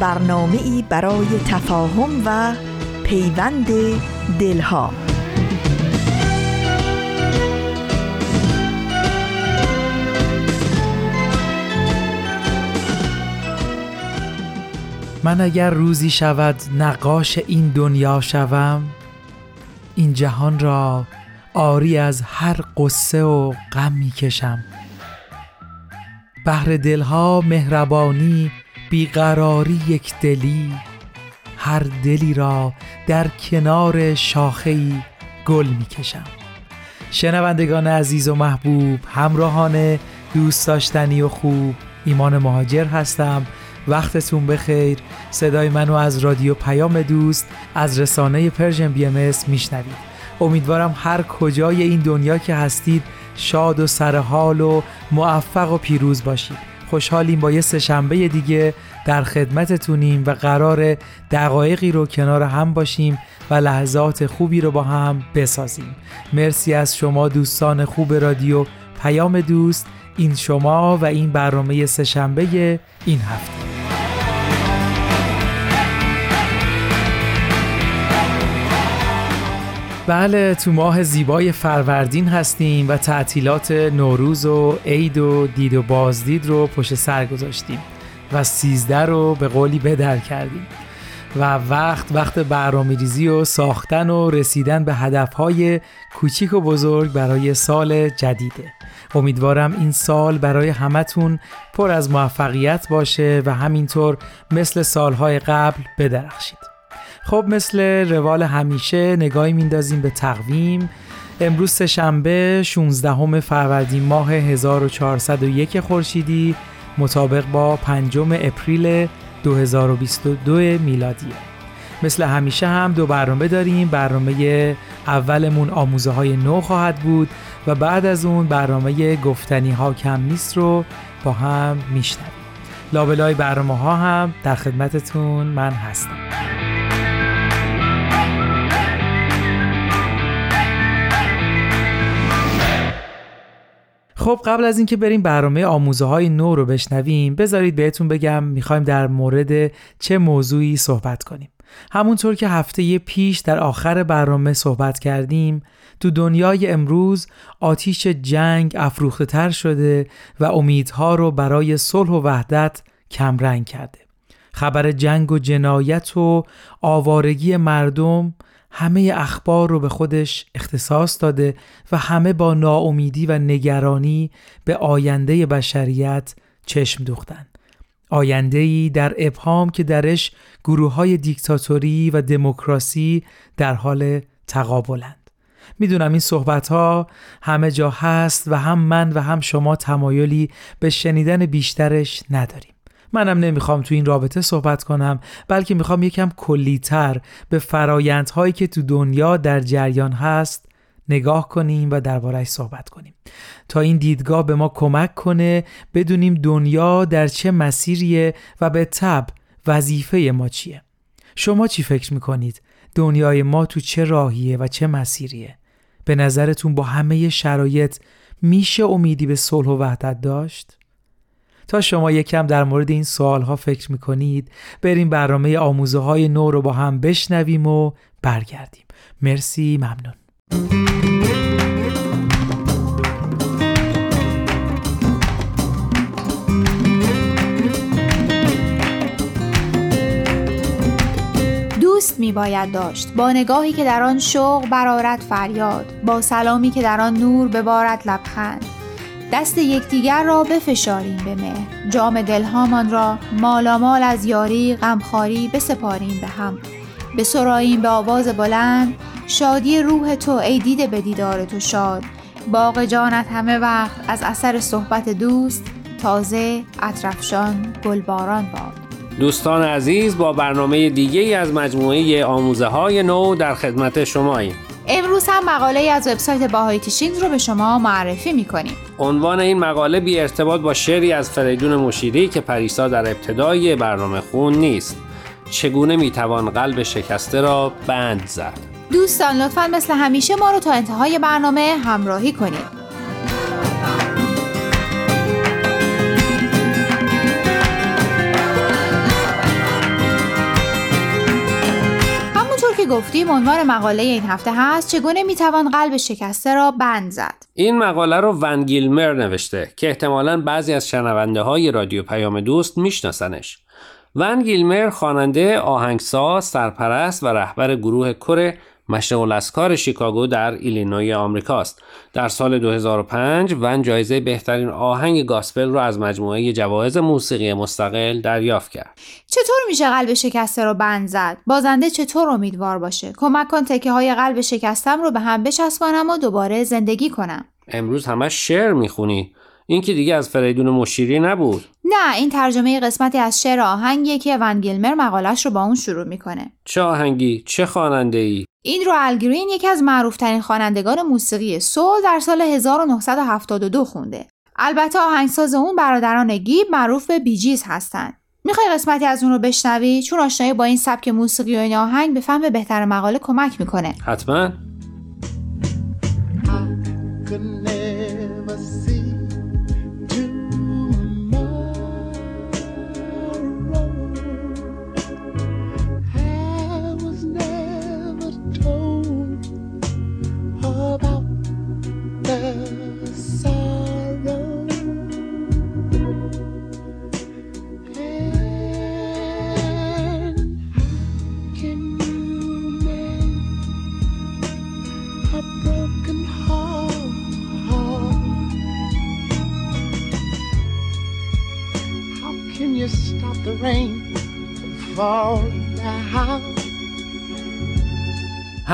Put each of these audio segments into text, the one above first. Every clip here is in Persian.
برنامه ای برای تفاهم و پیوند دلها. من اگر روزی شود نقاش این دنیا شوم این جهان را آری از هر قصه و غم می کشم بهر دلها مهربانی بیقراری یک دلی هر دلی را در کنار شاخهی گل می کشم شنوندگان عزیز و محبوب همراهان دوست داشتنی و خوب ایمان مهاجر هستم. وقتتون بخیر. صدای منو از رادیو پیام دوست از رسانه Persian BMS میشنوید. امیدوارم هر کجای این دنیا که هستید شاد و سرحال و موفق و پیروز باشید. خوشحالیم با یه سهشنبه دیگه در خدمتتونیم و قرار دقایقی رو کنار هم باشیم و لحظات خوبی رو با هم بسازیم. مرسی از شما دوستان خوب رادیو. پیام دوست این شما و این برنامه سهشنبه این هفته. بله تو ماه زیبای فروردین هستیم و تعطیلات نوروز و عید و دید و بازدید رو پشت سر گذاشتیم و سیزده رو به قولی بدر کردیم و وقت وقت برنامه ریزی و ساختن و رسیدن به هدفهای کوچیک و بزرگ برای سال جدیده. امیدوارم این سال برای همتون پر از موفقیت باشه و همینطور مثل سالهای قبل بدرخشید. خب مثل روال همیشه نگاهی میندازیم به تقویم. امروز سهشنبه 16 فروردین ماه 1401 خورشیدی مطابق با پنجم اپریل 2022 میلادی. مثل همیشه هم دو برنامه داریم. برنامه اولمون آموزه های نو خواهد بود و بعد از اون برنامه گفتنی ها کم نیست رو با هم میشنویم. لابلای برنامه ها هم در خدمتتون من هستم. خب قبل از اینکه بریم برنامه آموزه های نو رو بشنویم بذارید بهتون بگم می‌خوایم در مورد چه موضوعی صحبت کنیم. همونطور که هفته پیش در آخر برنامه صحبت کردیم تو دنیای امروز آتیش جنگ افروخته تر شده و امیدها رو برای صلح و وحدت کمرنگ کرده. خبر جنگ و جنایت و آوارگی مردم همه اخبار رو به خودش اختصاص داده و همه با ناامیدی و نگرانی به آینده بشریت چشم دوختن. آینده در ابهام که درش گروه های دیکتاتوری و دموکراسی در حال تقابلند. می‌دونم این صحبت ها همه جا هست و هم من و هم شما تمایلی به شنیدن بیشترش نداریم. منم نمی‌خوام تو این رابطه صحبت کنم بلکه می‌خوام یکم کلیتر به فرایندهایی که تو دنیا در جریان هست نگاه کنیم و دربارهش صحبت کنیم تا این دیدگاه به ما کمک کنه بدونیم دنیا در چه مسیریه و به تب وظیفه ما چیه شما چی فکر می‌کنید؟ دنیای ما تو چه راهیه و چه مسیریه؟ به نظرتون با همه شرایط میشه امیدی به صلح و وحدت داشت؟ تا شما یکم در مورد این سوال ها فکر می‌کنید بریم برنامه آموزه های نو رو با هم بشنویم و برگردیم. مرسی ممنون. دوست می باید داشت. با نگاهی که در آن شوق برارت فریاد. با سلامی که در آن نور ببارد لبخند. دست یکدیگر را بفشاریم به مهر. جام دلهامان را مالامال از یاری غمخواری بسپاریم به هم. بسراییم به آواز بلند. شادی روح تو ای دیده به دیدار تو شاد. باغ جانت همه وقت از اثر صحبت دوست. تازه اطرفشان گلباران باد. دوستان عزیز با برنامه دیگه از مجموعه آموزه های نو در خدمت شماییم. امروز هم مقاله از وبسایت باهای تیشینگ رو به شما معرفی می‌کنیم. عنوان این مقاله بی ارتباط با شعری از فریدون مشیری که پریسا در ابتدای برنامه خون نیست. چگونه می‌توان قلب شکسته را بند زد؟ دوستان لطفا مثل همیشه ما رو تا انتهای برنامه همراهی کنید. که گفتیم عنوان مقاله این هفته هست چگونه می‌توان قلب شکسته را بند زد؟ این مقاله رو ون گیلمر نوشته که احتمالا بعضی از شنونده های رادیو پیام دوست میشناسنش. ون گیلمر خواننده آهنگساز سرپرست و رهبر گروه کره مشرق الاسکار شیکاگو در ایلینوی آمریکاست. در سال 2005 ون جایزه بهترین آهنگ گاسپل را از مجموعه جوایز موسیقی مستقل دریافت کرد. چطور میشه قلب شکسته رو بند زد؟ بازنده چطور امیدوار باشه؟ کمک کن تکه های قلب شکستم رو به هم بچسبانم و دوباره زندگی کنم. امروز همش شعر می‌خونی. این که دیگه از فریدون مشیری نبود. نه این ترجمه قسمتی از شعر آهنگیه که ون گیلمر مقالش رو با اون شروع می‌کنه. چه آهنگی؟ چه خواننده ای این رو الگرین یکی از معروفترین خوانندگان موسیقی سول در سال 1972 خونده. البته آهنگساز اون برادران گیب معروف به بیجیز هستند می‌خوای قسمتی از اون رو بشنوی؟ چون آشنایی با این سبک موسیقی و این آهنگ به فهم بهتر مقاله کمک می‌کنه. حتما.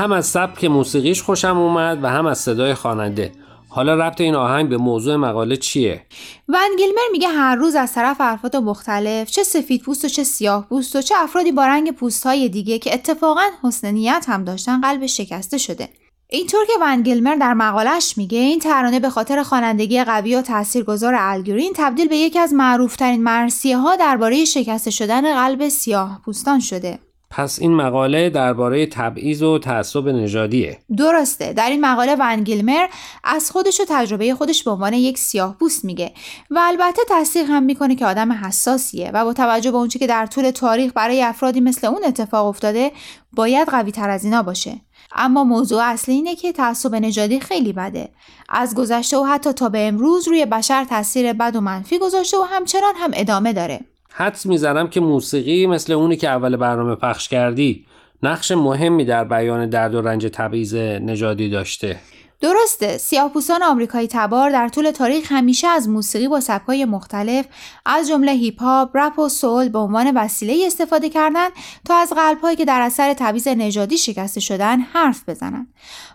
هم از سبک موسیقیش خوشم اومد و هم از صدای خواننده. حالا ربط این آهنگ به موضوع مقاله چیه؟ ون گیلمر میگه هر روز از طرف افراد مختلف چه سفید پوست و چه سیاه پوست و چه افرادی با رنگ پوست های دیگه که اتفاقا حسن نیت هم داشتن قلب شکسته شده. اینطور که ون گیلمر در مقالش میگه این ترانه به خاطر خوانندگی قوی و تاثیرگذار الگرین تبدیل به یکی از معروفترین مرسیه ها درباره شکسته شدن قلب سیاه پوستان شده. پس این مقاله درباره تبعیض و تعصب نژادیه. درسته. در این مقاله ون گیلمر از خودش و تجربه خودش به عنوان یک سیاه پوست میگه و البته تصدیق هم می‌کنه که آدم حساسیه و با توجه به اونچه که در طول تاریخ برای افرادی مثل اون اتفاق افتاده باید قوی تر از اینا باشه. اما موضوع اصلی اینه که تعصب نژادی خیلی بده. از گذشته و حتی تا به امروز روی بشر تاثیر بد و منفی گذاشته و همچنان هم ادامه داره. حدس می‌زنم که موسیقی مثل اونی که اول برنامه پخش کردی نقش مهمی در بیان درد و رنج تبعیض نژادی داشته درسته سیاهپوستان آمریکایی تبار در طول تاریخ همیشه از موسیقی با سبکای مختلف از جمله هیپ هاپ، رپ و soul به عنوان وسیله استفاده کردند تا از قلبهایی که در اثر تبعیض نژادی شکسته شدن حرف بزنند.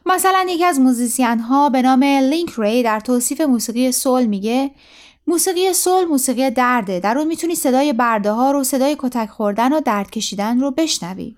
مثلا یکی از موزیسین ها به نام لینک ری در توصیف موسیقی soul میگه موسیقی سول موسیقی درده. در اون می‌تونی صدای برده ها رو صدای کتک خوردن و درد کشیدن رو بشنوی.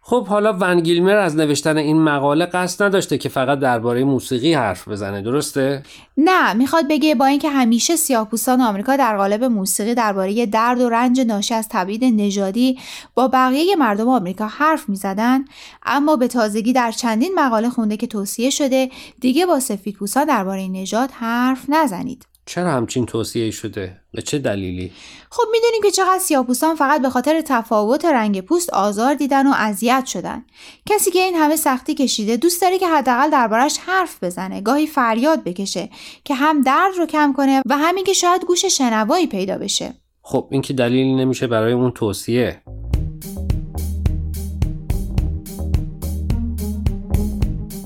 خب حالا ونگیلمر از نوشتن این مقاله قصد نداشته که فقط درباره موسیقی حرف بزنه. درسته؟ نه می‌خواد بگه با اینکه همیشه سیاهپوستان آمریکا در قالب موسیقی درباره درد و رنج ناشی از تبعید نژادی با بقیه مردم آمریکا حرف می‌زدن اما به تازگی در چندین مقاله خونده که توصیه شده دیگه با سفیدپوستان درباره نژاد حرف نزنید. چرا همچین توصیه شده؟ به چه دلیلی؟ خب می‌دونیم که چقدر سیاپوستان فقط به خاطر تفاوت رنگ پوست آزار دیدن و اذیت شدن. کسی که این همه سختی کشیده دوست داره که حداقل دربارش حرف بزنه، گاهی فریاد بکشه که هم درد رو کم کنه و همین که شاید گوش شنوایی پیدا بشه. خب این که دلیلی نمیشه برای اون توصیه.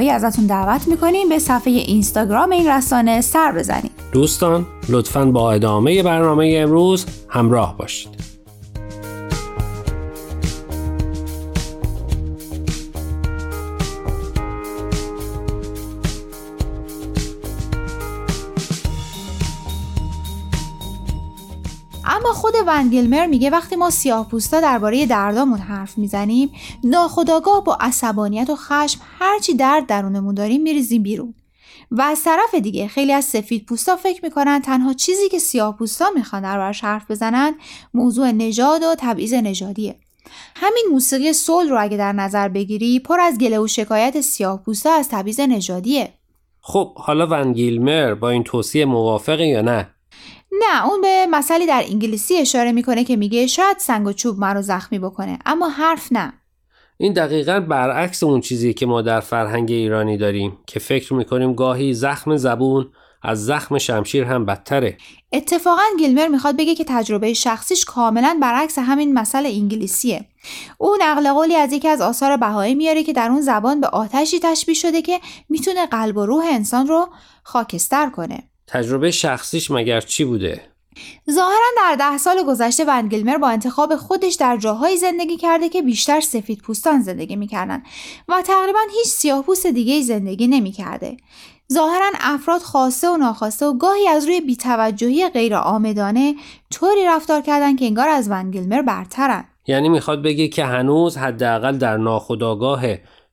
ازتون دعوت می‌کنیم. به صفحه اینستاگرام این رسانه سر بزنید. دوستان لطفا با ادامه برنامه امروز همراه باشید. ونگلمر میگه وقتی ما سیاه پوستا درباره دردامون حرف می‌زنیم ناخداگاه با عصبانیت و خشم هرچی درد درونمون داریم میریزیم بیرون. و از طرف دیگه خیلی از سفید پوستا فکر می‌کنن تنها چیزی که سیاه پوستا می‌خوان دربارش حرف بزنن موضوع نژاد و تبعیض نژادیه. همین موسیقی سول رو اگه در نظر بگیری پر از گله و شکایت سیاه پوستا از تبعیض نژادیه. خب حالا ونگیلمر با این توصیه موافقه یا نه؟ نه اون به مسئله در انگلیسی اشاره می‌کنه که میگه شاید سنگ و چوب مرا زخمی بکنه اما حرف نه. این دقیقا برعکس اون چیزی که ما در فرهنگ ایرانی داریم که فکر می‌کنیم گاهی زخم زبون از زخم شمشیر هم بدتره. اتفاقا گیلمر می‌خواد بگه که تجربه شخصیش کاملا برعکس همین مسئله انگلیسیه. او نقل قولی از یکی از آثار بهایی میاره که در اون زبان به آتشی تشبیه شده که می‌تونه قلب و روح انسان رو خاکستر کنه. تجربه شخصیش مگر چی بوده؟ ظاهرا در ده سال گذشته ونگلمر با انتخاب خودش در جاهایی زندگی کرده که بیشتر سفید پوستان زندگی می‌کردن و تقریبا هیچ سیاه پوست دیگه زندگی نمی‌کرده. ظاهرا افراد خاصه و ناخواسته و گاهی از روی بیتوجهی غیر آمدانه طوری رفتار کردن که انگار از ونگلمر برترن. یعنی می‌خواد بگه که هنوز حداقل در ناخودآگاه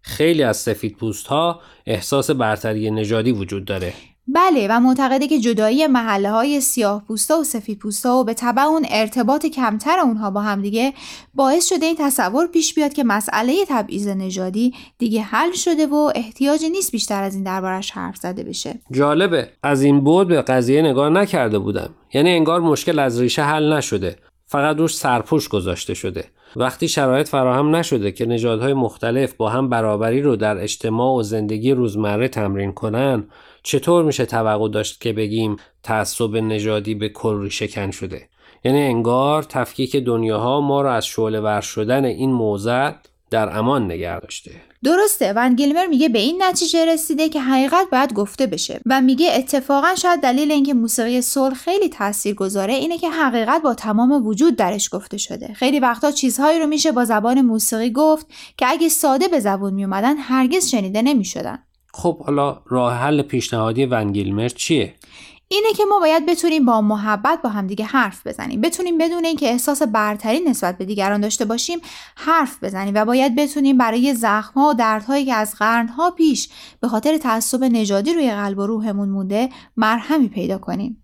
خیلی از سفید پوست ها احساس برتری نژادی وجود داره. بله و معتقده که جدایی محله های سیاه پوستا و سفید پوستا و به طبع اون ارتباط کمتر اونها با همدیگه باعث شده این تصور پیش بیاد که مسئله تبعیض نژادی دیگه حل شده و احتیاجی نیست بیشتر از این دربارش حرف زده بشه. جالبه. از این بود به قضیه نگاه نکرده بودم. یعنی انگار مشکل از ریشه حل نشده. فقط روش سرپوش گذاشته شده. وقتی شرایط فراهم نشده که نژادهای مختلف با هم برابری رو در اجتماع و زندگی روزمره تمرین کنن چطور میشه توقع داشت که بگیم تعصب نژادی به کل شکن شده؟ یعنی انگار تفکیک دنیاها ما را از شعله ور شدن این موزد در امان نگه داشته. درسته ون گیلمر میگه به این نتیجه رسیده که حقیقت باید گفته بشه و میگه اتفاقا شاید دلیل اینکه موسیقی صلح خیلی تاثیر گذاره اینه که حقیقت با تمام وجود درش گفته شده. خیلی وقتا چیزهایی رو میشه با زبان موسیقی گفت که اگه ساده به زبون میومدن هرگز شنیده نمی‌شدن. خب حالا راه حل پیشنهادی ونگیلمر چیه؟ اینه که ما باید بتونیم با محبت با همدیگه حرف بزنیم. بتونیم بدون اینکه احساس برتری نسبت به دیگران داشته باشیم حرف بزنیم و باید بتونیم برای زخمها و دردهایی که از قرنها پیش به خاطر تعصب نژادی روی قلب و روحمون مونده مرهمی پیدا کنیم.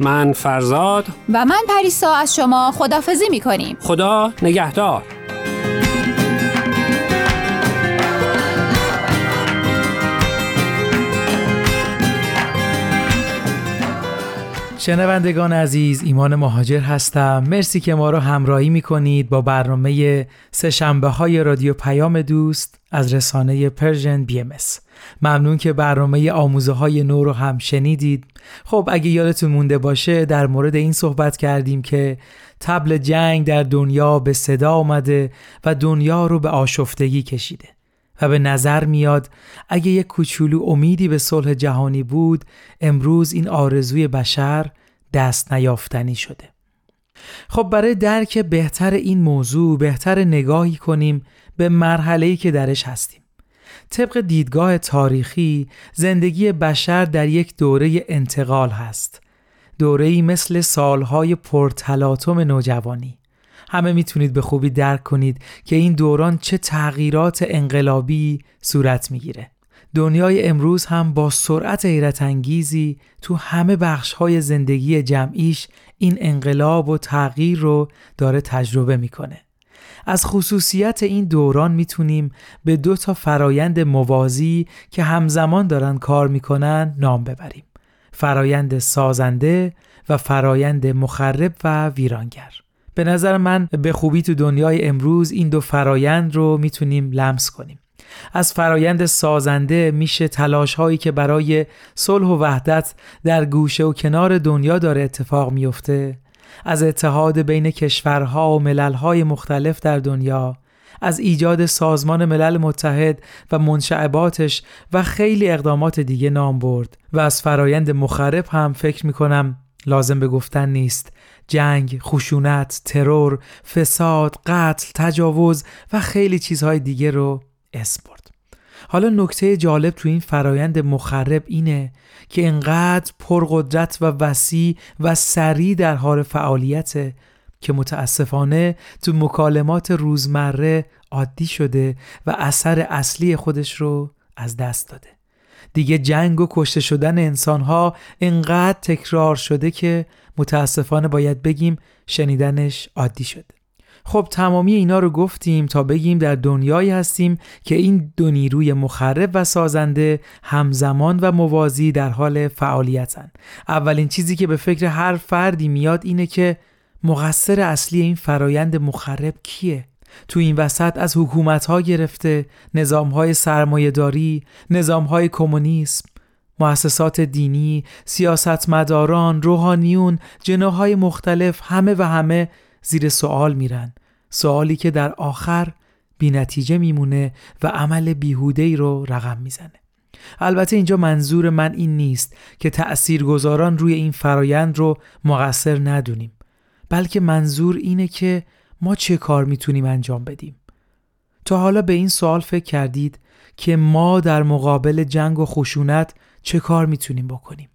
من فرزاد. و من پریسا از شما خدافزی می کنیم خدا نگهدار. شنوندگان عزیز ایمان مهاجر هستم. مرسی که ما رو همراهی می کنید با برنامه سه شنبه های رادیو پیام دوست. از رسانه Persian BMS ممنون که برنامه آموزه های نو رو هم شنیدید. خب اگه یادتون مونده باشه در مورد این صحبت کردیم که تبل جنگ در دنیا به صدا آمده و دنیا رو به آشفتگی کشیده و به نظر میاد اگه یک کوچولو امیدی به صلح جهانی بود امروز این آرزوی بشر دست نیافتنی شده. خب برای درک بهتر این موضوع بهتر نگاهی کنیم به مرحله‌ای که درش هستیم. طبق دیدگاه تاریخی زندگی بشر در یک دوره انتقال هست. دوره‌ای مثل سالهای پرتلاطم نوجوانی. همه می‌تونید به خوبی درک کنید که این دوران چه تغییرات انقلابی صورت می‌گیره. دنیای امروز هم با سرعت حیرت انگیزی تو همه بخش های زندگی جمعیش این انقلاب و تغییر رو داره تجربه می‌کنه. از خصوصیت این دوران می‌تونیم به دو تا فرایند موازی که همزمان دارن کار می‌کنن نام ببریم. فرایند سازنده و فرایند مخرب و ویرانگر. به نظر من به خوبی تو دنیای امروز این دو فرایند رو می‌تونیم لمس کنیم. از فرایند سازنده میشه تلاش هایی که برای صلح و وحدت در گوشه و کنار دنیا داره اتفاق میفته از اتحاد بین کشورها و مللهای مختلف در دنیا از ایجاد سازمان ملل متحد و منشعباتش و خیلی اقدامات دیگه نام برد و از فرایند مخرب هم فکر می‌کنم لازم به گفتن نیست. جنگ، خشونت، ترور، فساد، قتل، تجاوز و خیلی چیزهای دیگه رو اسم حالا نکته جالب تو این فرایند مخرب اینه که انقدر پرقدرت و وسیع و سریع در حال فعالیت که متاسفانه تو مکالمات روزمره عادی شده و اثر اصلی خودش رو از دست داده. دیگه جنگ و کشته شدن انسانها انقدر تکرار شده که متاسفانه باید بگیم شنیدنش عادی شده. خب تمامی اینا رو گفتیم تا بگیم در دنیایی هستیم که این دو نیروی مخرب و سازنده همزمان و موازی در حال فعالیتن اولین چیزی که به فکر هر فردی میاد اینه که مقصر اصلی این فرایند مخرب کیه؟ تو این وسط از حکومت ها گرفته نظام های سرمایه داری، نظام های کمونیسم، مؤسسات دینی، سیاستمداران، روحانیون، جناهای مختلف همه و همه زیر سوال میرن. سوالی که در آخر بی نتیجه میمونه و عمل بیهوده رو رقم می‌زنه. البته اینجا منظور من این نیست که تأثیرگذاران روی این فرایند رو مقصر ندونیم بلکه منظور اینه که ما چه کار می‌تونیم انجام بدیم. تا حالا به این سوال فکر کردید که ما در مقابل جنگ و خشونت چه کار می‌تونیم بکنیم؟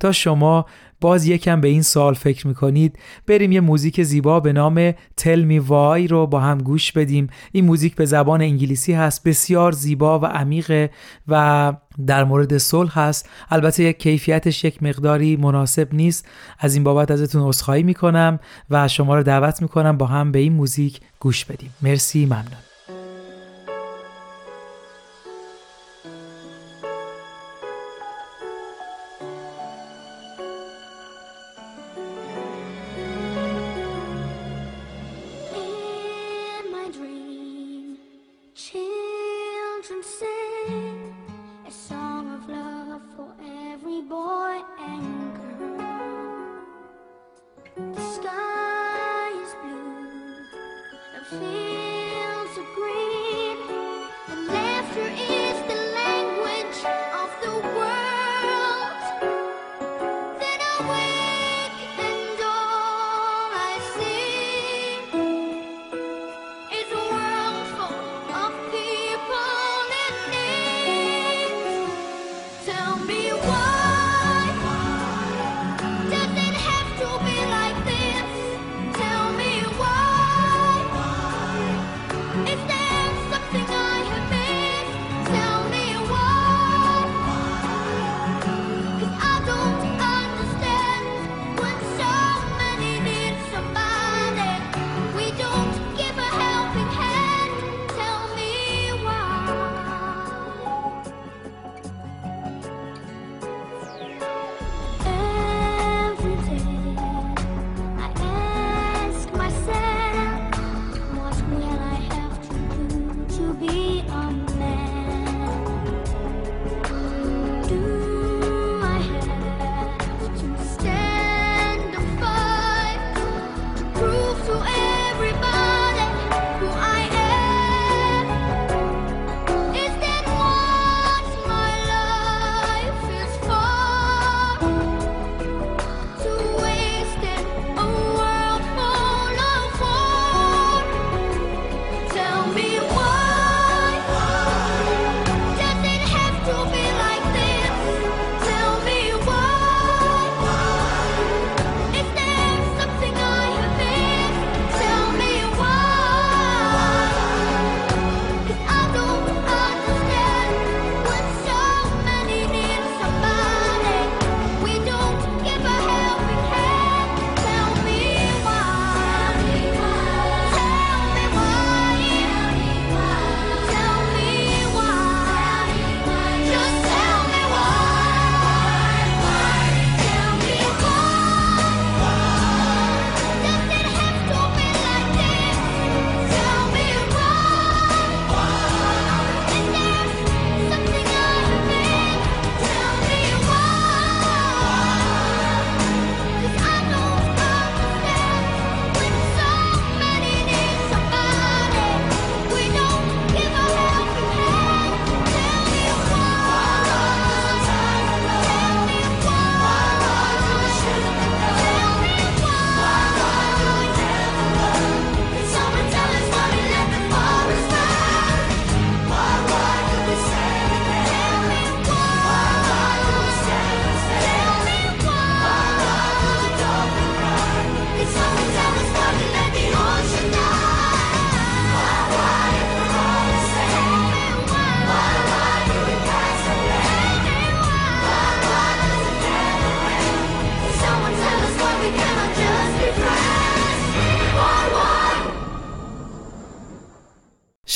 تا شما باز یکم به این سوال فکر می‌کنید بریم یه موزیک زیبا به نام تل می وای رو با هم گوش بدیم. این موزیک به زبان انگلیسی هست بسیار زیبا و عمیقه و در مورد صلح هست. البته یک کیفیتش یک مقداری مناسب نیست. از این بابت ازتون عذرخواهی می‌کنم و شما رو دعوت می‌کنم با هم به این موزیک گوش بدیم. مرسی ممنون.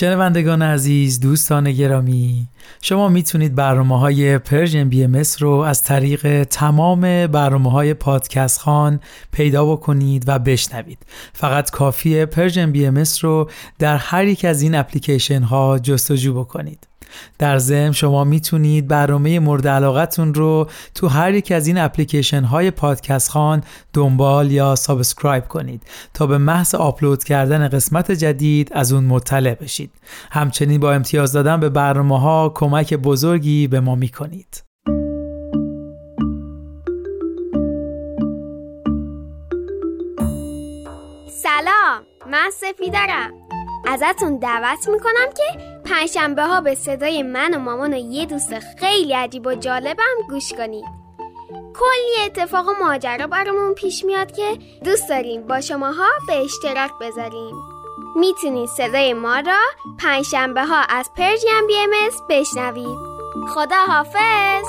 شنوندگان عزیز دوستان گرامی شما می‌تونید برنامه های Persian BMS رو از طریق تمام برنامه های پادکست خان پیدا بکنید و بشنوید. فقط کافیه Persian BMS رو در هر یک از این اپلیکیشن ها جستجو بکنید. در ضمن شما می‌تونید برنامه مورد علاقتون رو تو هر یک از این اپلیکیشن های پادکست خان دنبال یا subscribe کنید تا به محض آپلود کردن قسمت جدید از اون مطلع بشید. همچنین با امتیاز دادن به برنامه ها کمک بزرگی به ما می‌کنید. سلام من سفیدرم ازتون دعوت می‌کنم که پنجشنبه ها به صدای من و مامان و یه دوست خیلی عجیب و جالبم گوش کنید. کلی اتفاق و ماجرا برامون پیش میاد که دوست داریم با شماها به اشتراک بذاریم. می‌تونید صدای ما را پنجشنبه ها از پرژیم بی ام بشنوید. خدا حافظ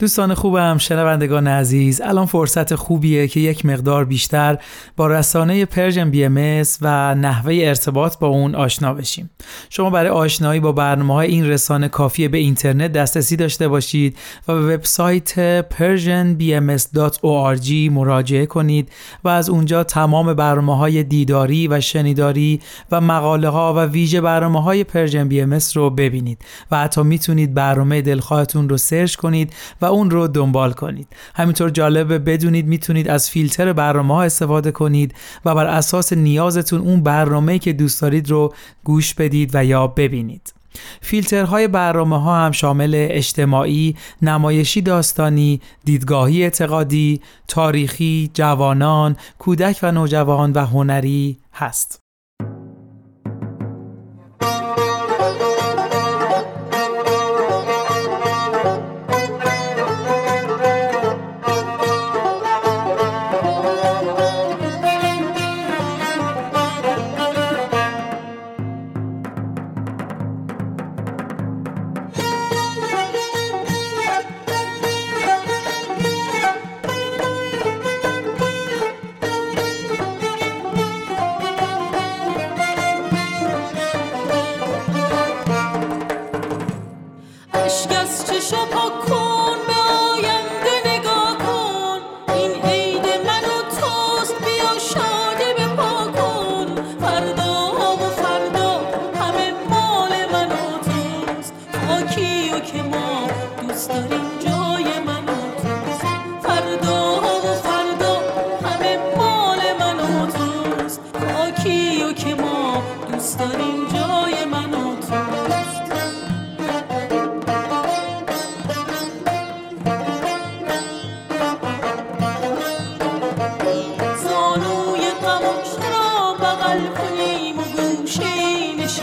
دوستان خوبم شنوندگان عزیز الان فرصت خوبیه که یک مقدار بیشتر با رسانه Persian BMS و نحوه ارتباط با اون آشنا بشیم. شما برای آشنایی با برنامه های این رسانه کافیه به اینترنت دسترسی داشته باشید و به وبسایت persianbms.org مراجعه کنید و از اونجا تمام برنامه های دیداری و شنیداری و مقاله ها و ویژه برنامه های Persian BMS رو ببینید و حتی می‌تونید برنامه دلخواهتون رو سرچ کنید و اون رو دنبال کنید همینطور جالبه بدونید می‌تونید از فیلتر برنامه ها استفاده کنید و بر اساس نیازتون اون برنامه که دوست دارید رو گوش بدید و یا ببینید فیلترهای برنامه ها هم شامل اجتماعی، نمایشی داستانی، دیدگاهی اعتقادی، تاریخی، جوانان، کودک و نوجوان و هنری هست.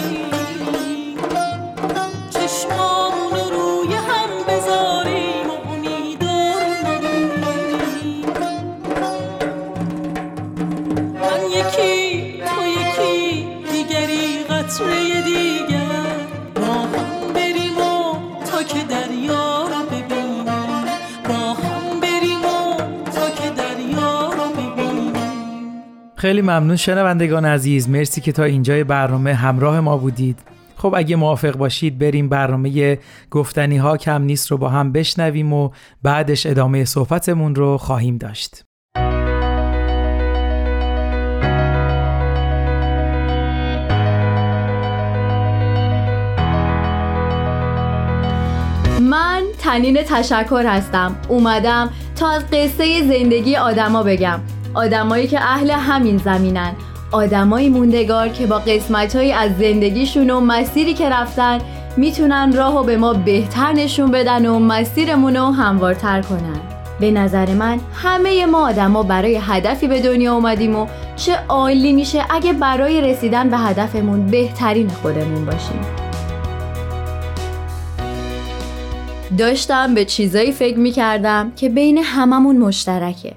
Thank you. خیلی ممنون شنوندگان عزیز. مرسی که تا اینجای برنامه همراه ما بودید. خب اگه موافق باشید بریم برنامه گفتنی ها کم نیست رو با هم بشنویم و بعدش ادامه صحبتمون رو خواهیم داشت. من تنین تشکر هستم. اومدم تا از قصه زندگی آدما بگم. آدمایی که اهل همین زمینن. آدمایی موندگار که با قسمتهایی از زندگیشون و مسیری که رفتن می‌تونن راهو به ما بهتر نشون بدن و مسیرمون رو هموارتر کنن. به نظر من همه ما آدما برای هدفی به دنیا اومدیم و چه عالی میشه اگه برای رسیدن به هدفمون بهترین خودمون باشیم. داشتم به چیزایی فکر می‌کردم که بین هممون مشترکه.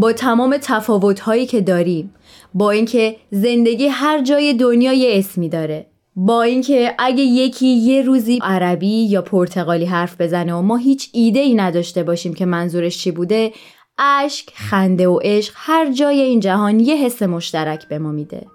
با تمام تفاوت‌هایی که داریم با اینکه زندگی هر جای دنیا یه اسمی داره با اینکه اگه یکی یه روزی عربی یا پرتغالی حرف بزنه و ما هیچ ایده ای نداشته باشیم که منظورش چی بوده اشک، خنده و عشق هر جای این جهان یه حس مشترک به ما میده.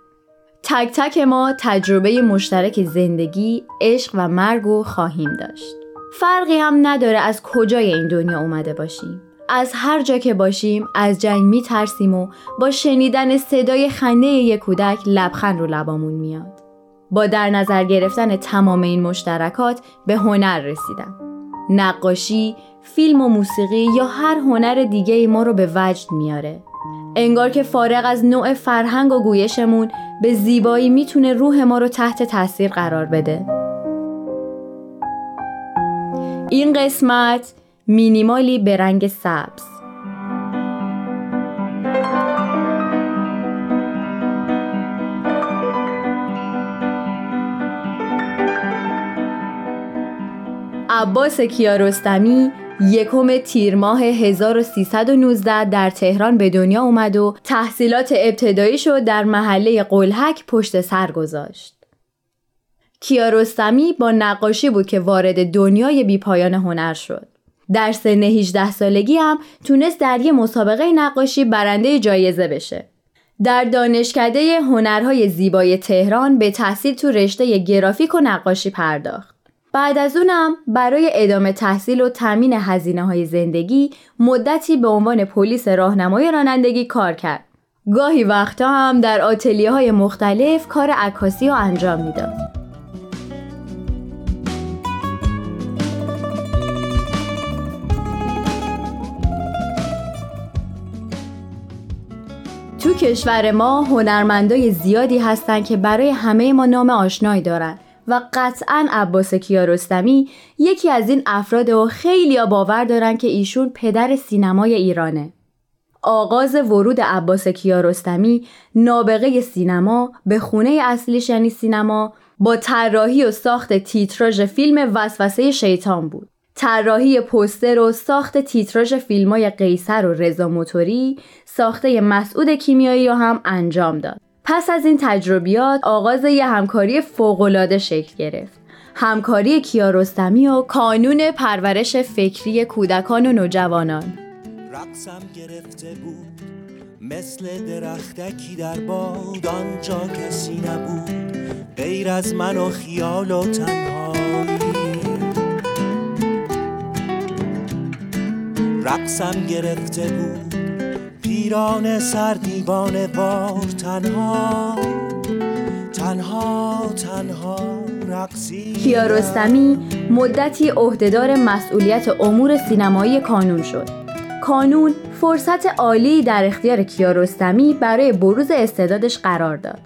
تک تک ما تجربه مشترک زندگی، عشق و مرگ رو خواهیم داشت. فرقی هم نداره از کجای این دنیا اومده باشیم. از هر جا که باشیم از جنگ می ترسیم و با شنیدن صدای خنده یک کودک لبخند رو لبامون میاد. با در نظر گرفتن تمام این مشترکات به هنر رسیدم. نقاشی، فیلم و موسیقی یا هر هنر دیگه ما رو به وجد میاره. انگار که فارغ از نوع فرهنگ و گویشمون به زیبایی می‌تونه روح ما رو تحت تاثیر قرار بده. این قسمت مینیمالی به رنگ سبز عباس کیارستمی یکم تیر ماه 1319 در تهران به دنیا اومد و تحصیلات ابتدایی شد در محله قلحک پشت سر گذاشت. کیارستمی با نقاشی بود که وارد دنیای بیپایان هنر شد. در سن 18 سالگی هم تونست در یه مسابقه نقاشی برنده جایزه بشه. در دانشکده هنرهای زیبای تهران به تحصیل تو رشته گرافیک و نقاشی پرداخت. بعد از اونم برای ادامه تحصیل و تامین هزینه های زندگی مدتی به عنوان پلیس راهنمای رانندگی کار کرد. گاهی وقتا هم در آتلیه های مختلف کار عکاسی رو انجام می‌داد. کشور ما هنرمندای زیادی هستن که برای همه ما نام آشنایی دارن و قطعا عباس کیارستمی یکی از این افراد و خیلی باور دارن که ایشون پدر سینمای ایرانه. آغاز ورود عباس کیارستمی نابغه سینما به خونه اصلیش یعنی سینما با طراحی و ساخت تیتراژ فیلم وسوسه شیطان بود. طراحی پوستر و ساخت تیتراژ فیلمای قیصر و رضا موتوری ساخته مسعود کیمیایی رو هم انجام داد. پس از این تجربیات آغاز یه همکاری فوقالعاده شکل گرفت. همکاری کیارستمی و کانون پرورش فکری کودکان و نوجوانان. رقصم گرفته بود مثل درختکی در باد آنجا کسی نبود غیر از من و خیال و تنهایی رقصم گرفته بود پیران سر دیوان بار تنها تنها تنها رقصی کیارستمی مدتی عهدهدار مسئولیت امور سینمایی کانون شد. کانون فرصت عالی در اختیار کیارستمی برای بروز استعدادش قرار داد.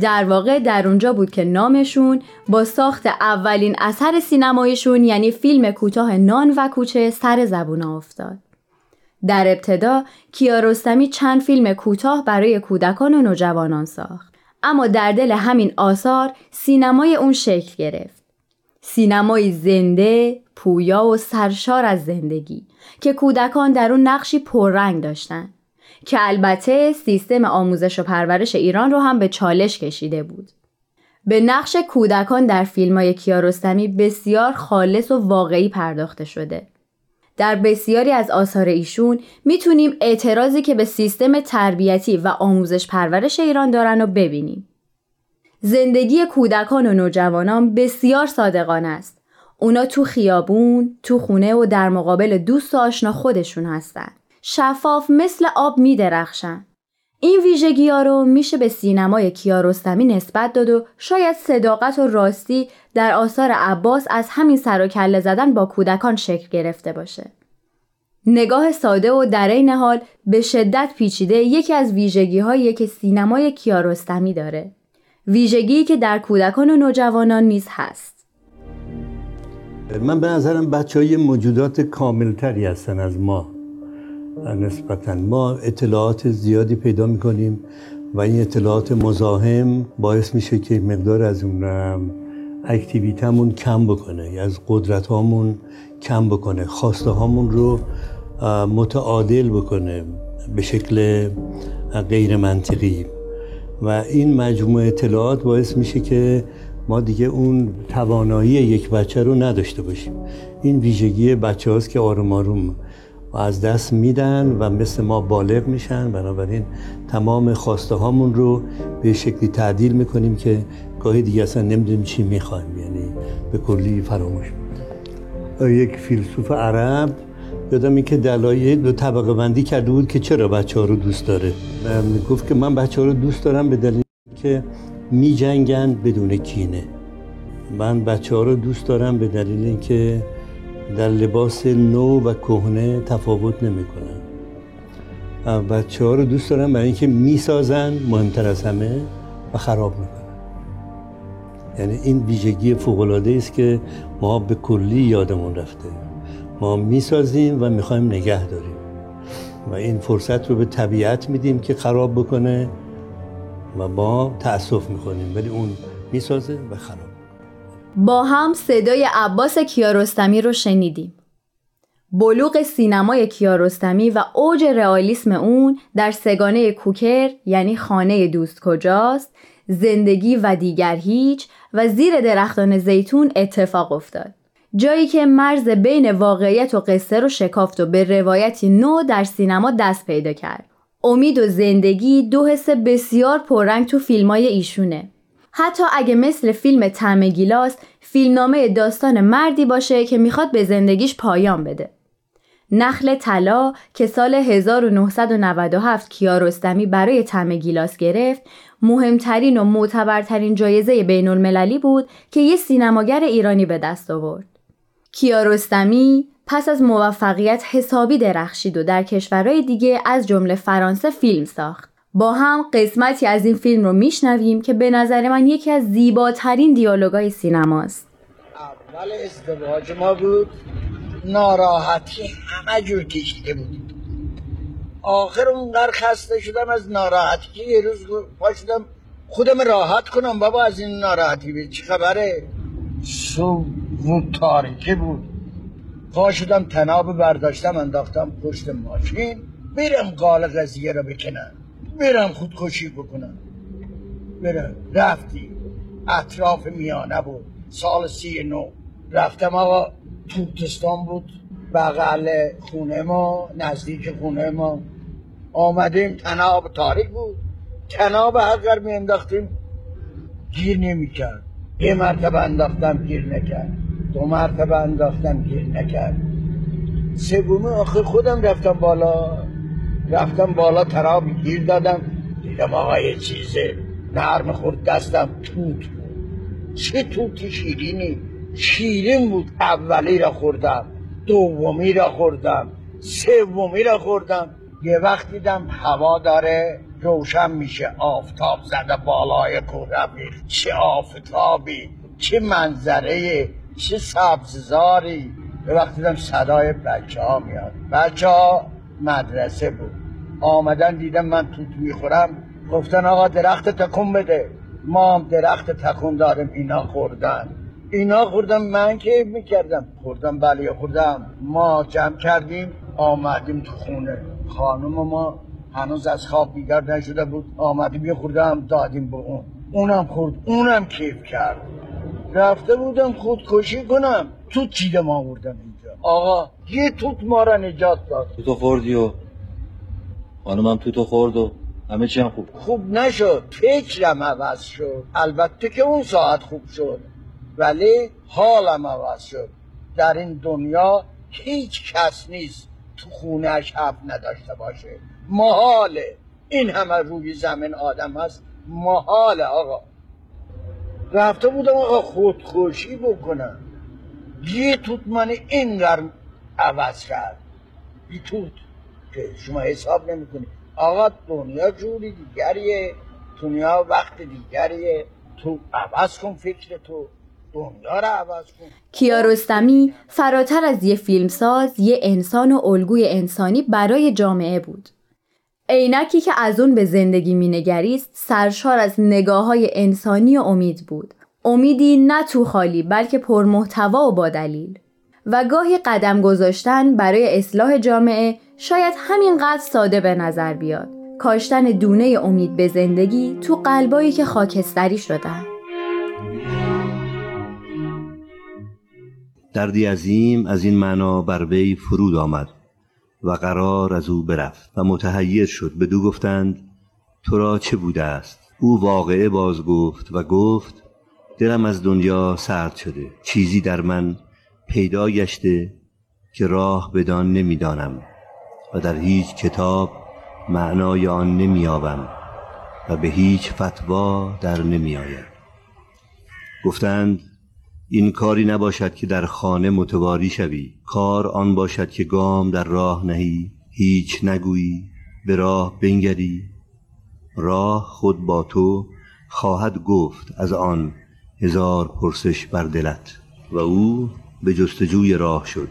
در واقع در اونجا بود که نامشون با ساخت اولین اثر سینمایشون یعنی فیلم کوتاه نان و کوچه سر زبون افتاد. در ابتدا کیارستمی چند فیلم کوتاه برای کودکان و نوجوانان ساخت. اما در دل همین آثار سینمای اون شکل گرفت. سینمای زنده، پویا و سرشار از زندگی که کودکان در اون نقشی پررنگ داشتند. که البته سیستم آموزش و پرورش ایران رو هم به چالش کشیده بود. به نقش کودکان در فیلم های کیارستمی بسیار خالص و واقعی پرداخته شده. در بسیاری از آثار ایشون می‌تونیم اعتراضی که به سیستم تربیتی و آموزش پرورش ایران دارن رو ببینیم. زندگی کودکان و نوجوانان بسیار صادقانه است. اونا تو خیابون، تو خونه و در مقابل دوست و آشنا خودشون هستن. شفاف مثل آب می درخشن. این ویژگی ها رو میشه به سینمای کیارستمی نسبت داد و شاید صداقت و راستی در آثار عباس از همین سر و کله زدن با کودکان شکل گرفته باشه. نگاه ساده و در این حال به شدت پیچیده یکی از ویژگی هایی که سینمای کیارستمی داره. ویژگی که در کودکان و نوجوانان نیز هست. من به نظرم بچه های موجودات کاملتری هستن از ما نسبتا ما اطلاعات زیادی پیدا می‌کنیم و این اطلاعات مزاحم باعث میشه که مقدار از اون اکتیویتمون کم بکنه از قدرت هامون کم بکنه خواسته هامون رو متعادل بکنه به شکل غیر منطقی و این مجموعه اطلاعات باعث میشه که ما دیگه اون توانایی یک بچه رو نداشته باشیم. این ویژگی بچه هاست که آروم آروم و از دست میدن و مثل ما بالغ میشن. بنابراین تمام خواسته هامون رو به شکلی تعدیل می‌کنیم که گاهی دیگه اصلا نمی‌دونیم چی می‌خوایم. یعنی به کلی فراموش. یک فیلسوف عرب یادم که دلایل دو طبقه بندی کرده بود که چرا بچه ها رو دوست داره. گفت که من بچه ها رو دوست دارم به دلیل که می جنگن بدون کینه. من بچه ها رو دوست دارم به دلیل اینکه در لباس نو و کهنه تفاوت نمی‌کنن بچه ها رو دوست دارم برای اینکه می‌سازن مهمتر از همه و خراب می‌کنن. یعنی این ویژگی فوق است که ما به کلی یادمون رفته. ما می‌سازیم و می‌خوایم نگه داریم. و این فرصت رو به طبیعت میدیم که خراب بکنه و ما تأسف می‌کنیم. ولی اون می‌سازه و خراب. با هم صدای عباس کیارستمی رو شنیدیم. بلوغ سینمای کیارستمی و اوج رئالیسم اون در سگانه کوکر یعنی خانه دوست کجاست زندگی و دیگر هیچ و زیر درختان زیتون اتفاق افتاد. جایی که مرز بین واقعیت و قصه رو شکافت و به روایتی نو در سینما دست پیدا کرد. امید و زندگی دو حس بسیار پررنگ تو فیلمای ایشونه. حتی اگه مثل فیلم تعم گیلاس فیلمنامه داستان مردی باشه که می‌خواد به زندگیش پایان بده نخل طلا که سال 1997 کیارستمی برای تعم گیلاس گرفت مهمترین و معتبرترین جایزه بین المللی بود که یه سینماگر ایرانی به دست آورد. کیارستمی پس از موفقیت حسابی درخشید و در کشورهای دیگه از جمله فرانسه فیلم ساخت. با هم قسمتی از این فیلم رو میشنویم که به نظر من یکی از زیباترین دیالوگای سینماست. اول ازدواج ما بود. ناراحتی همه جور کشیده بود. آخر اونقدر خسته شدم از ناراحتی یه روز پاشدم خودم راحت کنم بابا از این ناراحتی به چه خبره؟ صبح تاریکی بود. پا شدم تناب برداشتم انداختم پشت ماشین. میرم قال قضیه رو بکنم. میرم خودکشی بکنم. برم. رفتی. اطراف میانه بود. سال سی نو رفتم آقا توتستان بود. بغل خونه ما نزدیک خونه ما. آمدیم. تناب تاریک بود. تناب هر می انداختیم گیر نمی‌کرد یه مرتبه انداختم گیر نکرد. دو مرتبه انداختم گیر نکرد. سومی آخر خودم رفتم بالا. رفتم بالا تراب گیر دادم. دیدم آقا یه چیزه. نرم خورد دستم. توت بود. چه توتی شیرینی. شیرین بود. اولی را خوردم. دومی را خوردم. سومی را خوردم. یه وقت دیدم هوا داره. روشن میشه. آفتاب زده بالای کوره چه آفتابی. چه منظره. چه سبززاری. به وقت دیدم صدای بچه ها میاد. بچه ها مدرسه بود. آمدن دیدم من توت می‌خورم. گفتن آقا درخت تکون بده. ما هم درخت تکون داریم اینا خوردن. اینا خوردم من که می‌کردم؟ خوردم بله خوردم. ما جمع کردیم آمدیم تو خونه. خانم ما هنوز از خواب بیدار نشده بود. آمدیم یه خوردم دادیم به اون. اونم خورد اونم کیف کرد. رفته بودم خودکشی کنم. توت چیدم آوردم آقا یه توت ما را نجات داد. تو خوردی و خانمم تو خورد و همه چی هم خوب. خوب نشد. فکرم عوض شد. البته که اون ساعت خوب شد. ولی حالم عوض شد. در این دنیا هیچ کس نیست تو خونهش حب نداشته باشه. محاله. این همه روی زمین آدم هست. محاله آقا. رفته بودم آقا خودکشی بکنم. یه توت من اینقدر عوض کرد. یه توت. که شما حساب نمی‌کنی. آقا دنیا جوری دیگریه. دنیا وقت دیگریه. تو عوض کن فکر تو. کیارستمی فراتر از یه فیلمساز یه انسان و الگوی انسانی برای جامعه بود. عینکی که از اون به زندگی مینگریست سرشار از نگاه های انسانی و امید بود. امیدی نه تو خالی بلکه پرمحتوا و با دلیل. و گاهی قدم گذاشتن برای اصلاح جامعه شاید همینقدر ساده به نظر بیاد. کاشتن دونه امید به زندگی تو قلبایی که خاکستری شدن. دردی عظیم از این معنا بر وی فرود آمد و قرار از او برفت و متحیر شد بدو گفتند تو را چه بوده است او واقعه باز گفت و گفت دلم از دنیا سرد شده. چیزی در من پیدا گشته که راه بدان نمی‌دانم و در هیچ کتاب معنای آن نمییابم و به هیچ فتوا در نمیآید. گفتند این کاری نباشد که در خانه متواری شوی. کار آن باشد که گام در راه نهی. هیچ نگویی به راه بنگری. راه خود با تو خواهد گفت از آن. هزار پرسش بر دلت و او به جستجوی راه شد.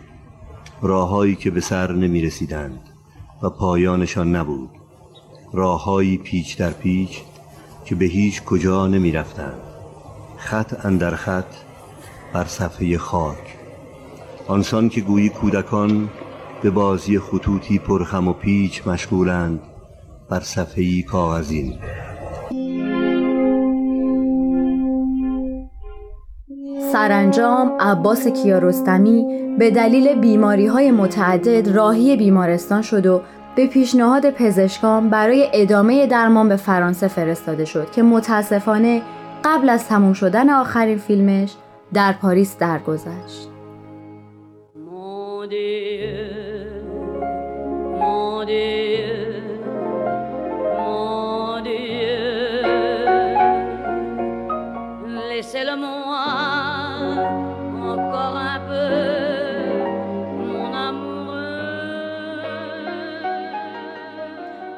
راههایی که به سر نمی رسیدند و پایانشان نبود. راههایی پیچ در پیچ که به هیچ کجا نمی رفتند. خط اندر خط بر صفحه خاک. آنسان که گویی کودکان به بازی خطوطی پرخم و پیچ مشغولند بر صفحه کاغذین. سرانجام عباس کیارستمی به دلیل بیماری های متعدد راهی بیمارستان شد و به پیشنهاد پزشکان برای ادامه درمان به فرانسه فرستاده شد که متاسفانه قبل از تموم شدن آخرین فیلمش در پاریس درگذشت.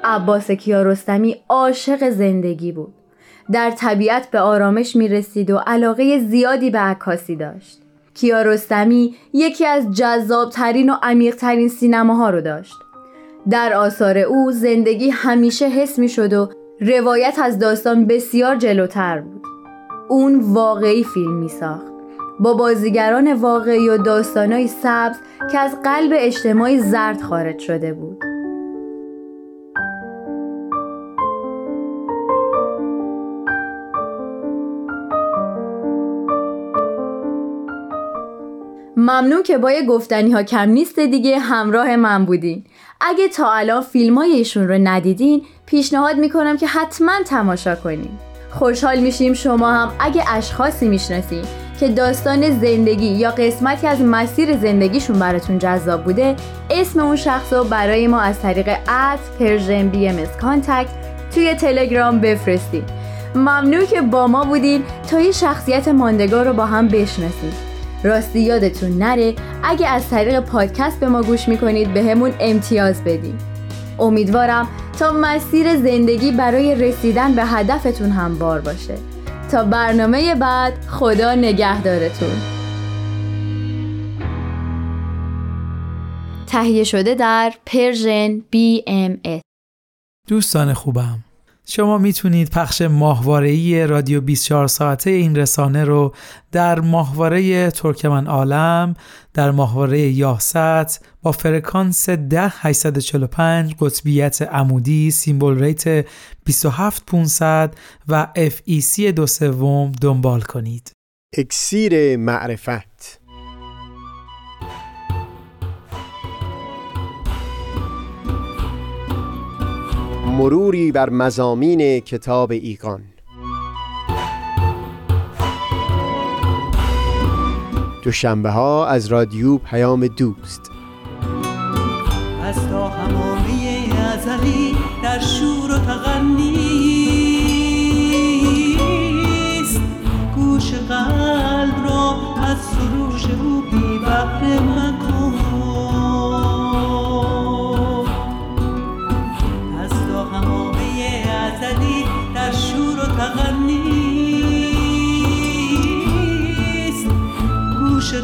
عباس کیارستمی عاشق زندگی بود. در طبیعت به آرامش می رسید و علاقه زیادی به عکاسی داشت. کیارستمی یکی از جذابترین و عمیقترین سینماها رو داشت. در آثار او زندگی همیشه حس می شد و روایت از داستان بسیار جلوتر بود. اون واقعی فیلم می ساخت. با بازیگران واقعی و داستانای سبز که از قلب اجتماعی زرد خارج شده بود. ممنون که با گفتنی ها کم نیست دیگه همراه من بودین. اگه تا الان فیلم های ایشون رو ندیدین پیشنهاد می‌کنم که حتما تماشا کنین. خوشحال میشیم شما هم اگه اشخاصی می‌شناسین که داستان زندگی یا قسمتی از مسیر زندگیشون براتون جذاب بوده اسم اون شخص رو برای ما از طریق at Persian BMS contact توی تلگرام بفرستید ممنون که با ما بودین. تا یه شخصیت ماندگار رو با هم بشناسید راستی یادتون نره اگه از طریق پادکست به ما گوش می‌کنید به همون امتیاز بدین. امیدوارم تا مسیر زندگی برای رسیدن به هدفتون هموار باشه. تا برنامه بعد خدا نگهدارتون. تهیه شده در پرژن BMS دوستان خوبم شما می‌تونید پخش ماهواره‌ای رادیو 24 ساعته این رسانه رو در ماهواره ترکمن عالم در ماهواره یاست با فرکانس 10845 قطبیت عمودی symbol rate 27500 و FEC دو سوم دنبال کنید. اکسیر معرفت مروری بر مزامین کتاب ایگان دوشنبه ها از رادیو پیام دوست. از تا همامه ازلی در شور و تغنیست گوش قلب را از سروش او بی بحر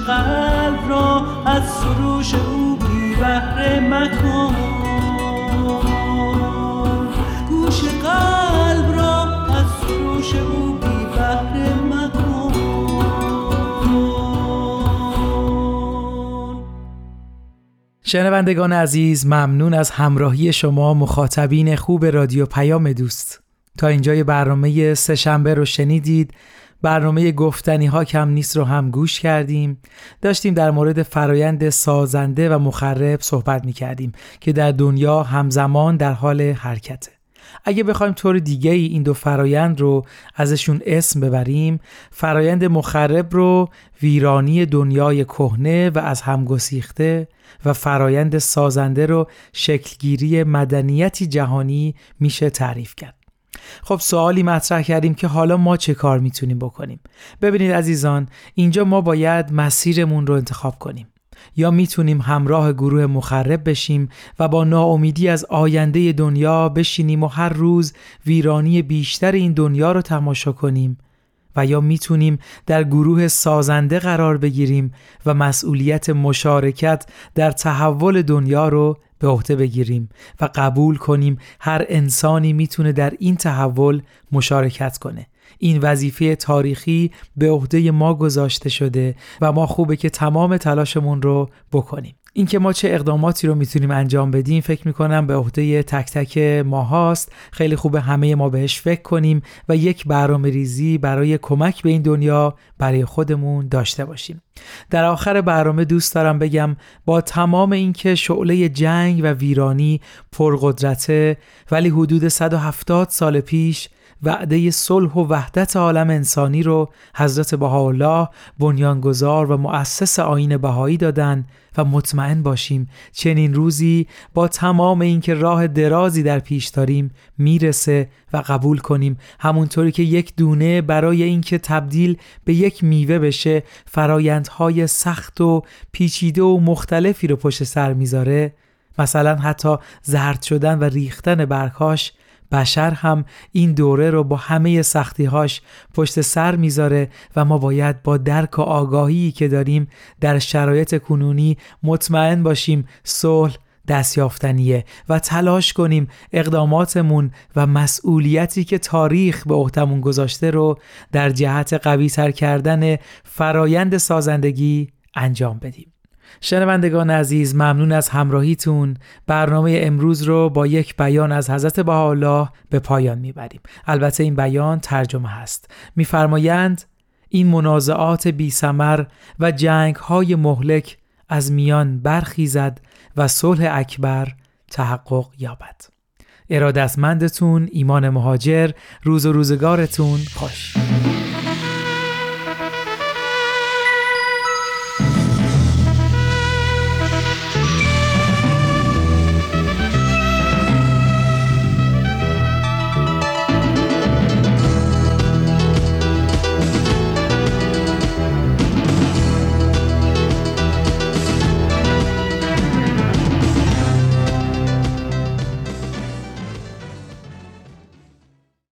قلب را از سروش او بی بهره مکن. گوش قلب از سروش او بی بهره شنوندگان عزیز ممنون از همراهی شما مخاطبین خوب رادیو پیام دوست. تا اینجای برنامه سه شنبه رو شنیدید. برنامه گفتنی ها کم نیست رو هم گوش کردیم. داشتیم در مورد فرایند سازنده و مخرب صحبت می کردیم که در دنیا همزمان در حال حرکته. اگه بخوایم طور دیگه ای این دو فرایند رو ازشون اسم ببریم فرایند مخرب رو ویرانی دنیای کهنه و از هم گسیخته و فرایند سازنده رو شکلگیری مدنیتی جهانی میشه تعریف کرد. خب سوالی مطرح کردیم که حالا ما چه کار می‌تونیم بکنیم. ببینید عزیزان اینجا ما باید مسیرمون رو انتخاب کنیم. یا می‌تونیم همراه گروه مخرب بشیم و با ناامیدی از آینده دنیا بشینیم و هر روز ویرانی بیشتر این دنیا رو تماشا کنیم و یا می‌تونیم در گروه سازنده قرار بگیریم و مسئولیت مشارکت در تحول دنیا رو به عهده بگیریم و قبول کنیم هر انسانی می‌تونه در این تحول مشارکت کنه. این وظیفه تاریخی به عهده ما گذاشته شده و ما خوبه که تمام تلاشمون رو بکنیم. اینکه ما چه اقداماتی رو می‌تونیم انجام بدیم فکر می‌کنم به عهده تک تک ما هاست خیلی خوبه همه ما بهش فکر کنیم و یک برنامه ریزی برای کمک به این دنیا برای خودمون داشته باشیم. در آخر برنامه دوست دارم بگم با تمام اینکه شعله جنگ و ویرانی پرقدرته ولی حدود 170 سال پیش وعده صلح و وحدت عالم انسانی رو حضرت بهاءالله بنیانگذار و مؤسس آین بهایی دادن و مطمئن باشیم. چنین روزی با تمام اینکه راه درازی در پیش داریم می‌رسه و قبول کنیم. همونطوری که یک دونه برای اینکه تبدیل به یک میوه بشه فرایندهای سخت و پیچیده و مختلفی رو پشت سر می‌ذاره. مثلا حتی زرد شدن و ریختن برکاش بشر هم این دوره رو با همه سختیهاش پشت سر می‌ذاره و ما باید با درک و آگاهی که داریم در شرایط کنونی مطمئن باشیم صلح دستیافتنیه و تلاش کنیم اقداماتمون و مسئولیتی که تاریخ به عهدمون گذاشته رو در جهت قوی تر کردن فرایند سازندگی انجام بدیم. شنوندگان عزیز ممنون از همراهیتون. برنامه امروز رو با یک بیان از حضرت بهاءالله به پایان می‌بریم. البته این بیان ترجمه هست. میفرمایند این منازعات بی سمر و جنگ های مهلک از میان برخیزد و صلح اکبر تحقق یابد. ارادتمندتون ایمان مهاجر روز و روزگارتون خوش.